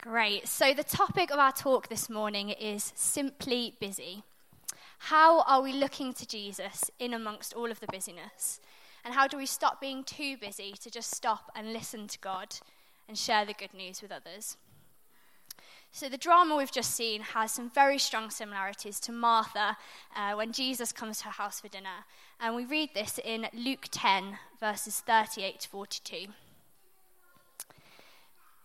Great. So, the topic of our talk this morning is simply busy. How are we looking to Jesus in amongst all of the busyness? And how do we stop being too busy to just stop and listen to God and share the good news with others? So, the drama we've just seen has some very strong similarities to Martha uh, when Jesus comes to her house for dinner. And we read this in Luke 10, verses 38 to 42.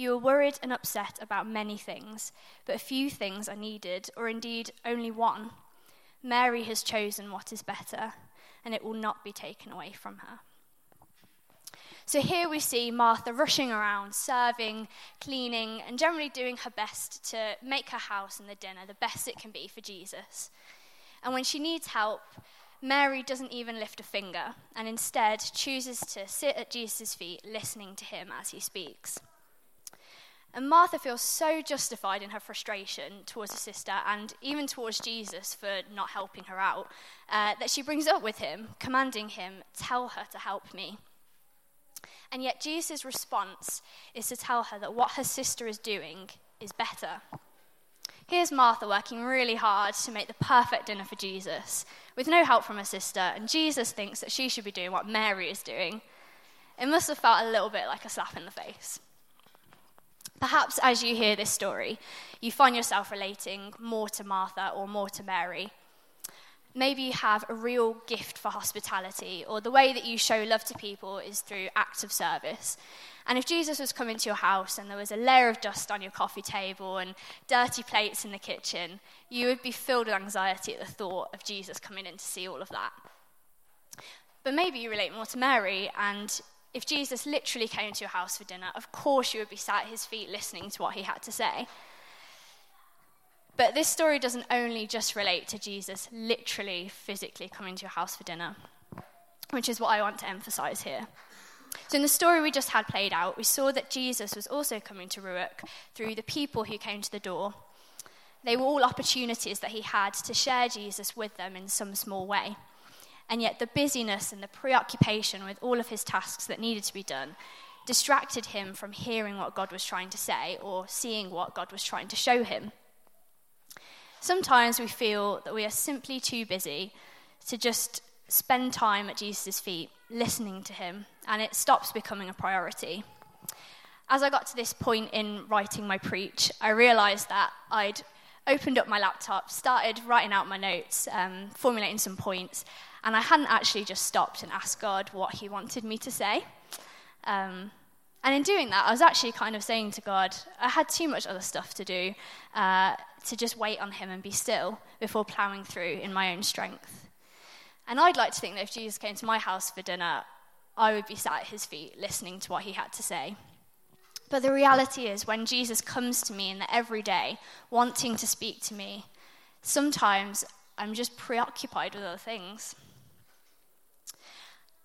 You are worried and upset about many things, but a few things are needed, or indeed only one. Mary has chosen what is better, and it will not be taken away from her. So here we see Martha rushing around, serving, cleaning, and generally doing her best to make her house and the dinner the best it can be for Jesus. And when she needs help, Mary doesn't even lift a finger and instead chooses to sit at Jesus' feet listening to him as he speaks. And Martha feels so justified in her frustration towards her sister and even towards Jesus for not helping her out uh, that she brings up with him, commanding him, Tell her to help me. And yet, Jesus' response is to tell her that what her sister is doing is better. Here's Martha working really hard to make the perfect dinner for Jesus with no help from her sister, and Jesus thinks that she should be doing what Mary is doing. It must have felt a little bit like a slap in the face. Perhaps as you hear this story, you find yourself relating more to Martha or more to Mary. Maybe you have a real gift for hospitality, or the way that you show love to people is through acts of service. And if Jesus was coming to your house and there was a layer of dust on your coffee table and dirty plates in the kitchen, you would be filled with anxiety at the thought of Jesus coming in to see all of that. But maybe you relate more to Mary, and if Jesus literally came to your house for dinner, of course you would be sat at his feet listening to what he had to say. But this story doesn't only just relate to Jesus literally, physically coming to your house for dinner, which is what I want to emphasize here. So, in the story we just had played out, we saw that Jesus was also coming to Ruach through the people who came to the door. They were all opportunities that he had to share Jesus with them in some small way. And yet, the busyness and the preoccupation with all of his tasks that needed to be done distracted him from hearing what God was trying to say or seeing what God was trying to show him. Sometimes we feel that we are simply too busy to just spend time at Jesus' feet, listening to him, and it stops becoming a priority. As I got to this point in writing my preach, I realized that I'd opened up my laptop, started writing out my notes, um, formulating some points, and I hadn't actually just stopped and asked God what He wanted me to say. Um, and in doing that, I was actually kind of saying to God, I had too much other stuff to do uh, to just wait on Him and be still before ploughing through in my own strength. And I'd like to think that if Jesus came to my house for dinner, I would be sat at His feet listening to what He had to say. But the reality is, when Jesus comes to me in the everyday, wanting to speak to me, sometimes I'm just preoccupied with other things.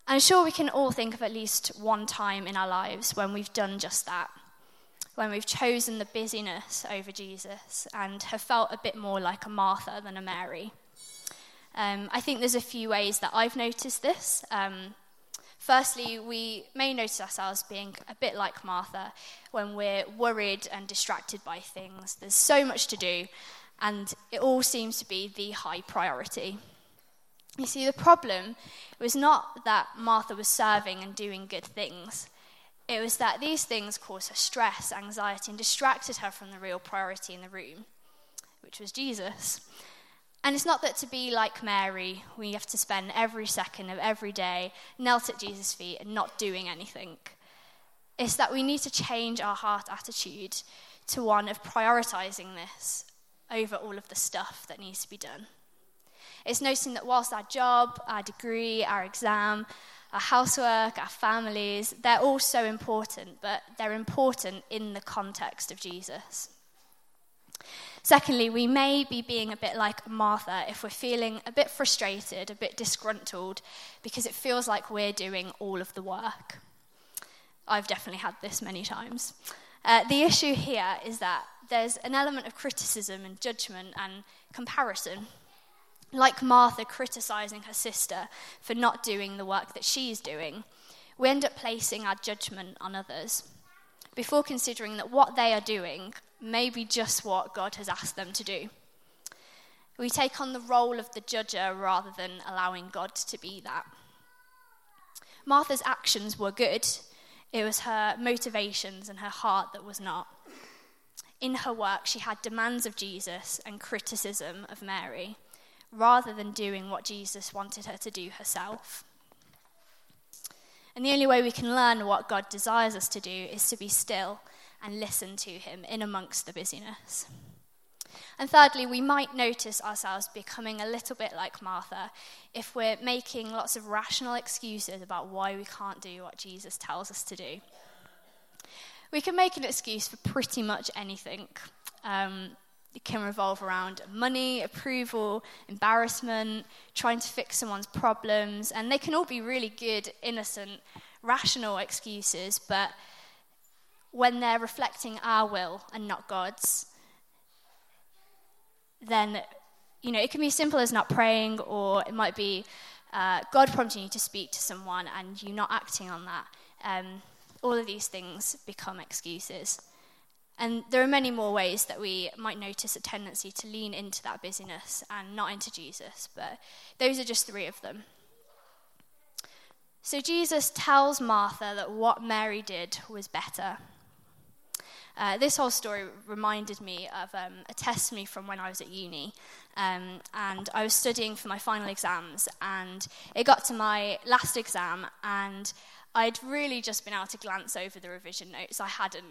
I'm sure we can all think of at least one time in our lives when we've done just that, when we've chosen the busyness over Jesus and have felt a bit more like a Martha than a Mary. Um, I think there's a few ways that I've noticed this. Um, firstly, we may notice ourselves being a bit like Martha when we're worried and distracted by things. There's so much to do, and it all seems to be the high priority. You see, the problem was not that Martha was serving and doing good things. It was that these things caused her stress, anxiety, and distracted her from the real priority in the room, which was Jesus. And it's not that to be like Mary, we have to spend every second of every day knelt at Jesus' feet and not doing anything. It's that we need to change our heart attitude to one of prioritizing this over all of the stuff that needs to be done. It's noticing that whilst our job, our degree, our exam, our housework, our families, they're all so important, but they're important in the context of Jesus. Secondly, we may be being a bit like Martha if we're feeling a bit frustrated, a bit disgruntled, because it feels like we're doing all of the work. I've definitely had this many times. Uh, the issue here is that there's an element of criticism and judgment and comparison. Like Martha criticizing her sister for not doing the work that she's doing, we end up placing our judgment on others before considering that what they are doing may be just what God has asked them to do. We take on the role of the judger rather than allowing God to be that. Martha's actions were good, it was her motivations and her heart that was not. In her work, she had demands of Jesus and criticism of Mary, rather than doing what Jesus wanted her to do herself. And the only way we can learn what God desires us to do is to be still and listen to Him in amongst the busyness. And thirdly, we might notice ourselves becoming a little bit like Martha if we're making lots of rational excuses about why we can't do what Jesus tells us to do. We can make an excuse for pretty much anything. Um, it can revolve around money, approval, embarrassment, trying to fix someone's problems, and they can all be really good, innocent, rational excuses, but when they're reflecting our will and not God's, then you know it can be as simple as not praying, or it might be uh, God prompting you to speak to someone and you not acting on that. Um, all of these things become excuses. And there are many more ways that we might notice a tendency to lean into that busyness and not into Jesus, but those are just three of them. So Jesus tells Martha that what Mary did was better. Uh, this whole story reminded me of um, a testimony from when I was at uni. Um, and I was studying for my final exams, and it got to my last exam, and I'd really just been able to glance over the revision notes. I hadn't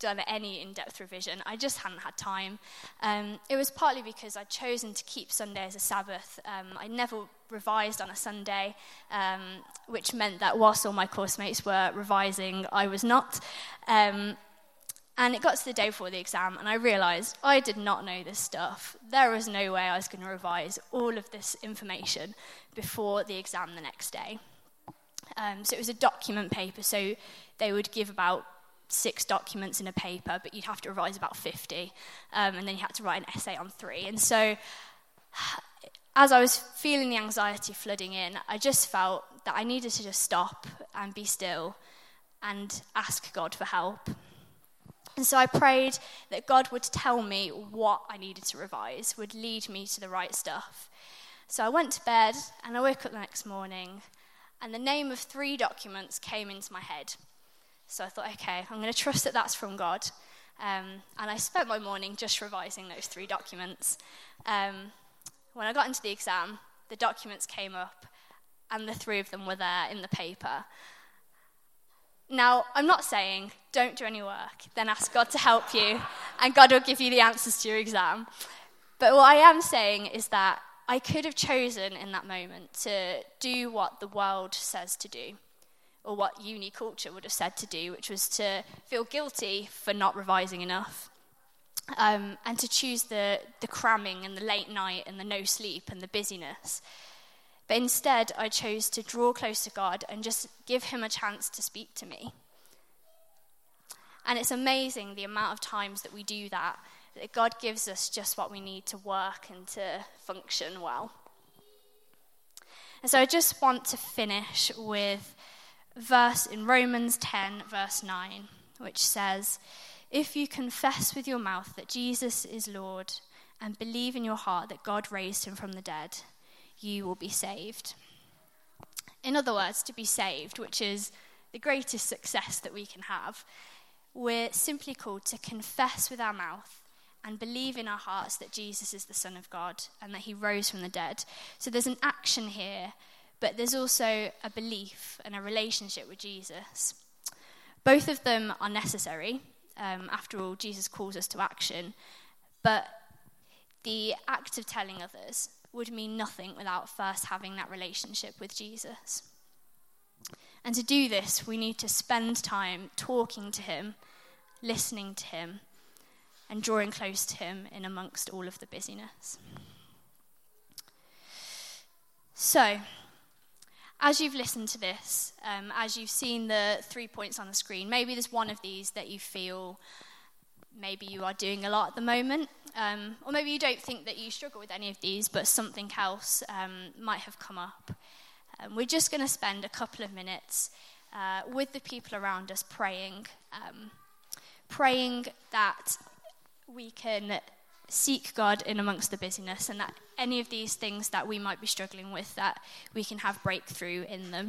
done any in depth revision. I just hadn't had time. Um, it was partly because I'd chosen to keep Sunday as a Sabbath. Um, I never revised on a Sunday, um, which meant that whilst all my course mates were revising, I was not. Um, and it got to the day before the exam, and I realised I did not know this stuff. There was no way I was going to revise all of this information before the exam the next day. Um, so it was a document paper, so they would give about six documents in a paper, but you'd have to revise about 50. Um, and then you had to write an essay on three. And so, as I was feeling the anxiety flooding in, I just felt that I needed to just stop and be still and ask God for help. And so I prayed that God would tell me what I needed to revise, would lead me to the right stuff. So I went to bed and I woke up the next morning, and the name of three documents came into my head. So I thought, okay, I'm going to trust that that's from God. Um, and I spent my morning just revising those three documents. Um, when I got into the exam, the documents came up, and the three of them were there in the paper. Now, I'm not saying don't do any work, then ask God to help you, and God will give you the answers to your exam. But what I am saying is that I could have chosen in that moment to do what the world says to do or what uni culture would have said to do, which was to feel guilty for not revising enough. Um, and to choose the, the cramming and the late night and the no sleep and the busyness. But instead, I chose to draw close to God and just give Him a chance to speak to me. And it's amazing the amount of times that we do that, that God gives us just what we need to work and to function well. And so I just want to finish with verse in Romans 10, verse 9, which says, If you confess with your mouth that Jesus is Lord and believe in your heart that God raised him from the dead, you will be saved. In other words, to be saved, which is the greatest success that we can have, we're simply called to confess with our mouth and believe in our hearts that Jesus is the Son of God and that he rose from the dead. So there's an action here but there's also a belief and a relationship with Jesus. Both of them are necessary. Um, after all, Jesus calls us to action. But the act of telling others would mean nothing without first having that relationship with Jesus. And to do this, we need to spend time talking to Him, listening to Him, and drawing close to Him in amongst all of the busyness. So, as you've listened to this, um, as you've seen the three points on the screen, maybe there's one of these that you feel maybe you are doing a lot at the moment, um, or maybe you don't think that you struggle with any of these, but something else um, might have come up. Um, we're just going to spend a couple of minutes uh, with the people around us praying, um, praying that we can seek God in amongst the busyness and that any of these things that we might be struggling with, that we can have breakthrough in them.